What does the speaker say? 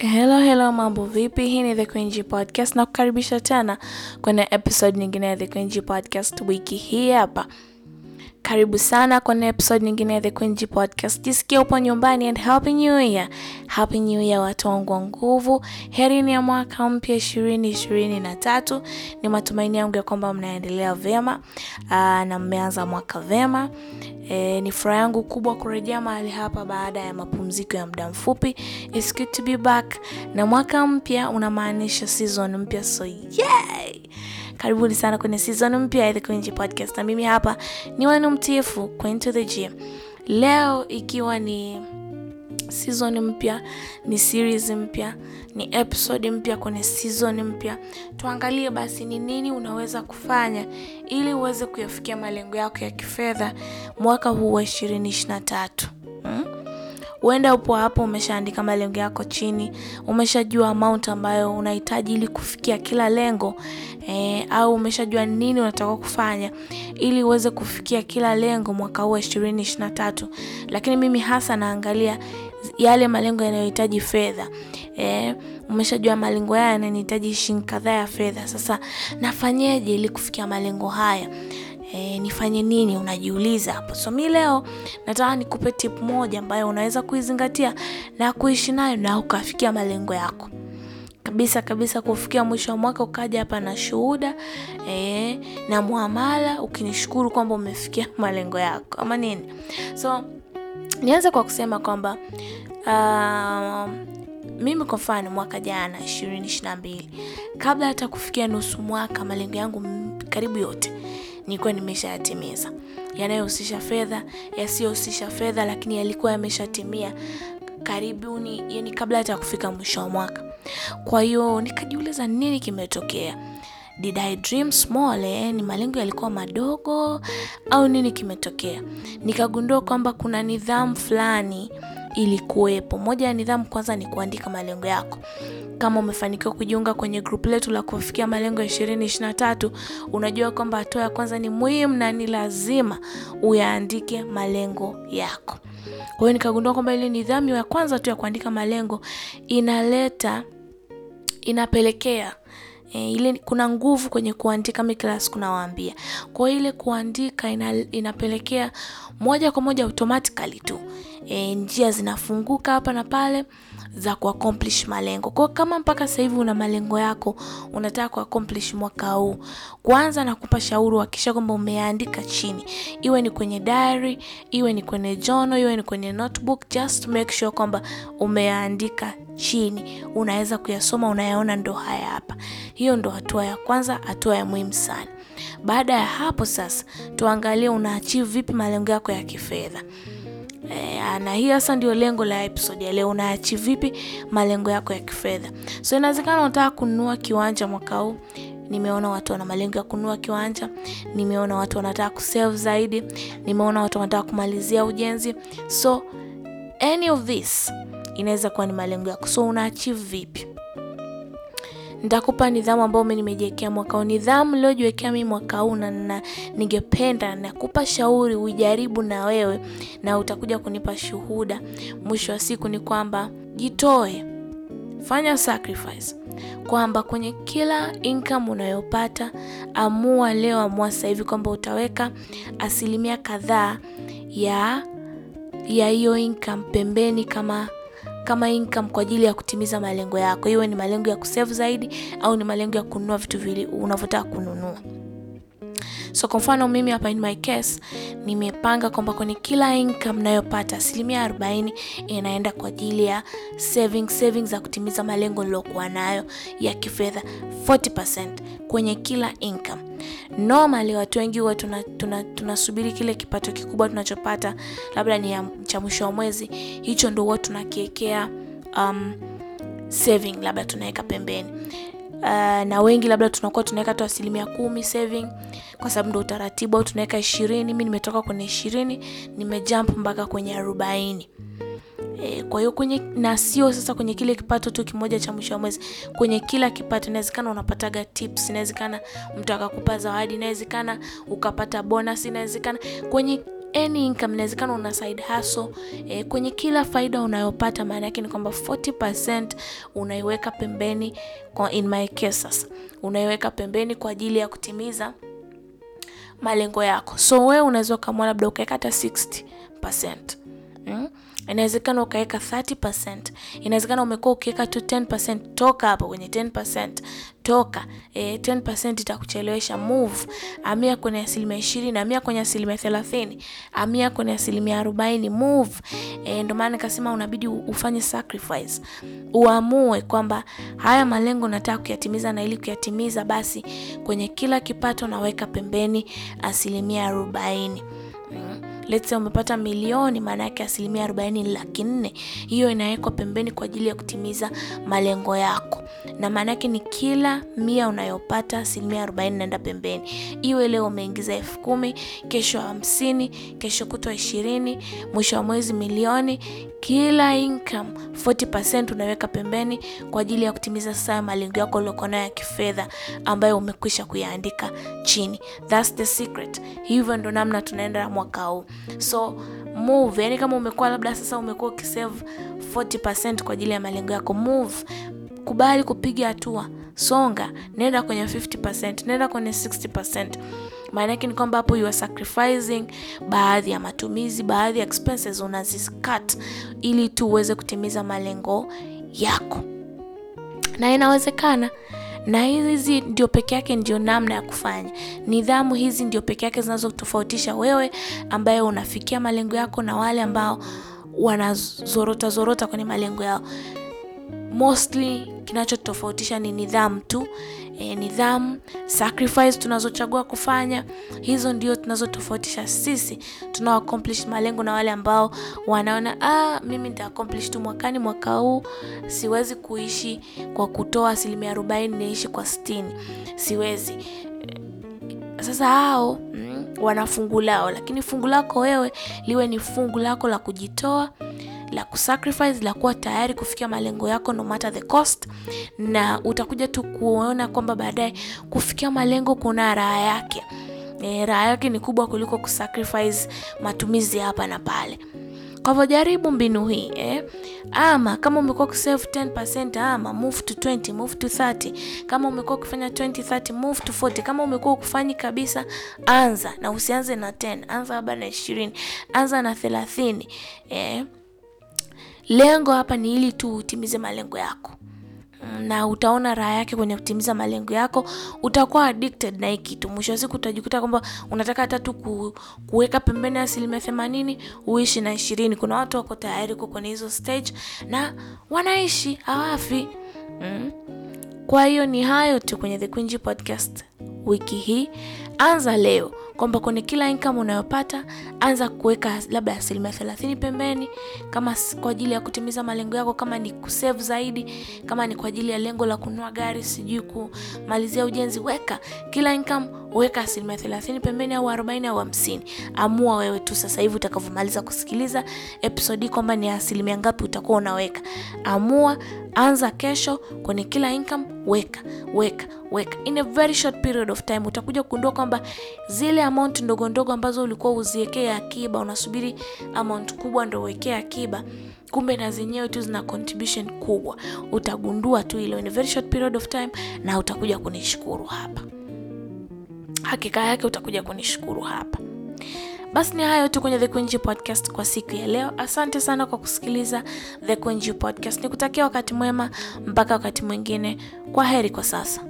Hello hello, mambo vipi? Hii ni The Queen Podcast na kukaribisha tena kwenye episode nyingine ya The Queen Podcast wiki hii hapa. Karibu sana kwenye episode nyingine ya The Queen Podcast. Jisikia upo nyumbani and happy new year. Happy new year watu wangu wa nguvu. Herini ya mwaka mpya ishirini ishirini na tatu. Ni matumaini yangu ya kwamba mnaendelea vyema aa, na mmeanza mwaka vyema. E, ni furaha yangu kubwa kurejea mahali hapa baada ya mapumziko ya muda mfupi. It's good to be back. Na mwaka mpya unamaanisha season mpya, so yay! Karibuni sana kwenye season mpya ya The Queen Podcast, na mimi hapa ni wenu mtiifu kwa the Gym. Leo ikiwa ni season mpya, ni series mpya, ni episode mpya kwenye season mpya, tuangalie basi ni nini unaweza kufanya ili uweze kuyafikia malengo yako ya kifedha mwaka huu wa 2023. Huenda upo hapo umeshaandika malengo yako chini, umeshajua amount ambayo unahitaji ili kufikia kila lengo eh, au umeshajua nini unataka kufanya ili uweze kufikia kila lengo mwaka huu wa ishirini ishirini na tatu. Lakini mimi hasa naangalia yale malengo yanayohitaji fedha. Eh, umeshajua malengo haya yananihitaji shilingi kadhaa ya fedha. Sasa nafanyeje ili kufikia malengo haya? E, nifanye nini? Unajiuliza hapo. So mi leo nataka nikupe tip moja ambayo unaweza kuizingatia na kuishi nayo na ukafikia malengo yako kabisa kabisa, kufikia mwisho wa mwaka ukaja hapa na shuhuda e, na muamala ukinishukuru kwamba umefikia malengo yako ama nini. So nianze kwa kusema kwamba uh, mimi kwa mfano mwaka jana ishirini ishirini na mbili kabla hata kufikia nusu mwaka malengo yangu karibu yote nilikuwa nimeshayatimiza, yanayohusisha fedha, yasiyohusisha fedha, lakini yalikuwa yameshatimia karibuni, yani kabla hata kufika mwisho wa mwaka. Kwa hiyo nikajiuliza nini kimetokea? Did I dream small? Eh, ni malengo yalikuwa madogo au nini kimetokea? Nikagundua kwamba kuna nidhamu fulani ilikuwepo. Moja ya nidhamu kwanza ni kuandika malengo yako. Kama umefanikiwa kujiunga kwenye group letu la kufikia malengo ya ishirini ishirini na tatu, unajua kwamba hatua ya kwanza ni muhimu na ni lazima uyaandike malengo yako. Kwa hiyo nikagundua kwamba ile nidhamu ya kwanza tu ya kuandika malengo inaleta inapelekea E, ile kuna nguvu kwenye kuandika. Mimi kila siku nawaambia, kwa ile kuandika ina, inapelekea moja kwa moja automatically tu e, njia zinafunguka hapa na pale za kuaccomplish malengo. Kwa kama mpaka sasa hivi una malengo yako unataka kuaccomplish mwaka huu, kwanza nakupa shauri, hakikisha kwamba umeandika chini, iwe ni kwenye diary, iwe ni kwenye journal, iwe ni kwenye notebook, just make sure kwamba umeandika chini, unaweza kuyasoma, unayaona, ndo haya hapa. Hiyo ndo hatua ya kwanza, hatua ya muhimu sana. Baada ya hapo sasa, tuangalie una achieve vipi malengo yako ya kifedha. E, na hii hasa ndio lengo la episode ya leo. Unaachieve vipi malengo yako ya kifedha? So inawezekana unataka kununua kiwanja mwaka huu. Nimeona watu wana malengo ya kununua kiwanja, nimeona watu wanataka kusave zaidi, nimeona watu wanataka kumalizia ujenzi. So any of this inaweza kuwa ni malengo yako. So una achieve vipi? Nitakupa nidhamu ambayo mimi nimejiwekea mwaka huu, nidhamu niliyojiwekea mimi mwaka huu, na ningependa nakupa shauri ujaribu na wewe, na utakuja kunipa shuhuda. Mwisho wa siku. Ni kwamba jitoe, fanya sacrifice, kwamba kwenye kila income unayopata amua leo, amua sasa hivi kwamba utaweka asilimia kadhaa ya ya hiyo income pembeni kama kama income kwa ajili ya kutimiza malengo yako, iwe ni malengo ya kusevu zaidi au ni malengo ya kununua vitu vile unavyotaka kununua. So kwa mfano mimi hapa in my case nimepanga kwamba kwenye kila income nayopata asilimia arobaini inaenda kwa ajili ya saving saving za kutimiza malengo nilokuwa nayo ya kifedha 40% kwenye kila income. Normally watu wengi huwa tunasubiri tuna, kile kipato kikubwa tunachopata labda ni cha mwisho wa mwezi, hicho ndo huwa tunakiwekea um, saving labda tunaweka pembeni. Uh, na wengi labda tunakuwa tunaweka tu asilimia kumi saving kwa sababu ndo utaratibu, au tunaweka ishirini. Mimi nimetoka kwenye ishirini nimejump mpaka kwenye arobaini. E, kwa hiyo kwenye na sio sasa kwenye kile kipato tu kimoja cha mwisho wa mwezi, kwenye kila kipato. Inawezekana unapataga tips, inawezekana mtu akakupa zawadi, inawezekana ukapata bonus, inawezekana kwenye any income. Inawezekana una side hustle e, kwenye kila faida unayopata, maana yake ni kwamba 40% unaiweka pembeni kwa, in my case sasa unaiweka pembeni kwa ajili ya kutimiza malengo yako. So wewe unaweza ukamua labda ukaweka hata 60%. Inawezekana ukaweka 30%. Inawezekana umekuwa ukiweka tu 10%. Toka hapo kwenye 10%. Toka e, 10% itakuchelewesha. Move amia kwenye asilimia ishirini, amia kwenye asilimia thelathini, amia kwenye asilimia arobaini. Move e, ndio maana nikasema unabidi ufanye sacrifice, uamue kwamba haya malengo nataka kuyatimiza, na ili kuyatimiza, basi kwenye kila kipato naweka pembeni asilimia arobaini. Let's umepata milioni, maana yake asilimia arobaini ni laki nne. Hiyo inawekwa pembeni kwa ajili ya kutimiza malengo yako, na maana yake ni kila mia unayopata asilimia arobaini naenda pembeni. Iwe leo umeingiza elfu kumi kesho hamsini kesho kutwa ishirini mwisho wa mwezi milioni. Kila income 40% unaweka pembeni kwa ajili ya kutimiza sasa malengo yako uliokuwa nayo ya kifedha ambayo umekwisha kuyaandika chini. That's the secret. Hivyo ndo namna tunaenda mwaka huu. So move, yani kama umekuwa labda sasa umekuwa ukisave 40% kwa ajili ya malengo yako, move, kubali kupiga hatua, songa, nenda kwenye 50%, nenda kwenye 60%. Maana yake ni kwamba hapo you are sacrificing baadhi ya matumizi, baadhi ya expenses unazicut ili tu uweze kutimiza malengo yako, na inawezekana na hizi ndio peke yake ndio namna ya kufanya. Nidhamu hizi ndio peke yake zinazotofautisha wewe ambaye unafikia malengo yako na wale ambao wanazorota zorota kwenye malengo yao. Mostly kinachotofautisha ni nidhamu tu. E, nidhamu, sacrifice tunazochagua kufanya, hizo ndio tunazotofautisha sisi. Tunao accomplish malengo na wale ambao wanaona ah, mimi nita accomplish tu mwakani, mwaka huu siwezi kuishi kwa kutoa asilimia arobaini, niishi kwa sitini, siwezi. Sasa hao mm, wana fungu lao, lakini fungu lako wewe liwe ni fungu lako la kujitoa la kusacrifice la kuwa tayari kufikia malengo yako no matter the cost, na utakuja tu kuona kwamba baadaye kufikia malengo kuna raha yake. E, raha yake ni kubwa kuliko kusacrifice matumizi hapa na pale. Kwa hivyo jaribu mbinu hii eh. Ama kama umekuwa kusave 10%, ama move to 20, move to 30. Kama umekuwa ukifanya 20 30, move to 40. Kama umekuwa ukufanyi kabisa, anza na usianze na 10, anza labda na 20, anza na 30 eh. Lengo hapa ni ili tu utimize malengo yako, na utaona raha yake kwenye kutimiza malengo yako. Utakuwa addicted na hii kitu. Mwisho wa siku utajikuta kwamba unataka hata tu ku, kuweka pembeni asilimia themanini uishi na ishirini. Kuna watu wako tayari kuko kwenye hizo stage na wanaishi hawafi. Mm. Kwa hiyo ni hayo tu kwenye The Queen Podcast wiki hii. Anza leo kwamba kwenye kila income unayopata anza kuweka labda asilimia thelathini pembeni, kama kwa ajili ya kutimiza malengo yako, kama ni kusave zaidi, kama ni kwa ajili ya lengo la kununua gari, sijui kumalizia ujenzi, weka kila income, weka asilimia thelathini pembeni, au arobaini au hamsini. Amua wewe tu sasa hivi utakavyomaliza kusikiliza episode hii kwamba ni asilimia ngapi utakuwa unaweka. Amua, anza kesho kwenye kila income, weka weka weka, in a very short period of time utakuja kugundua kwamba zile amount ndogo ndogo ambazo ulikuwa uziwekee akiba, unasubiri amount kubwa ndo uwekee akiba, kumbe na zenyewe tu zina contribution kubwa. Utagundua tu hilo in a very short period of time, na utakuja kunishukuru hapa. Hakika yake utakuja kunishukuru hapa. Basi ni hayo tu kwenye The Queen Podcast kwa siku ya leo. Asante sana kwa kusikiliza The Queen G Podcast. Nikutakia wakati mwema mpaka wakati mwingine. Kwa heri kwa sasa.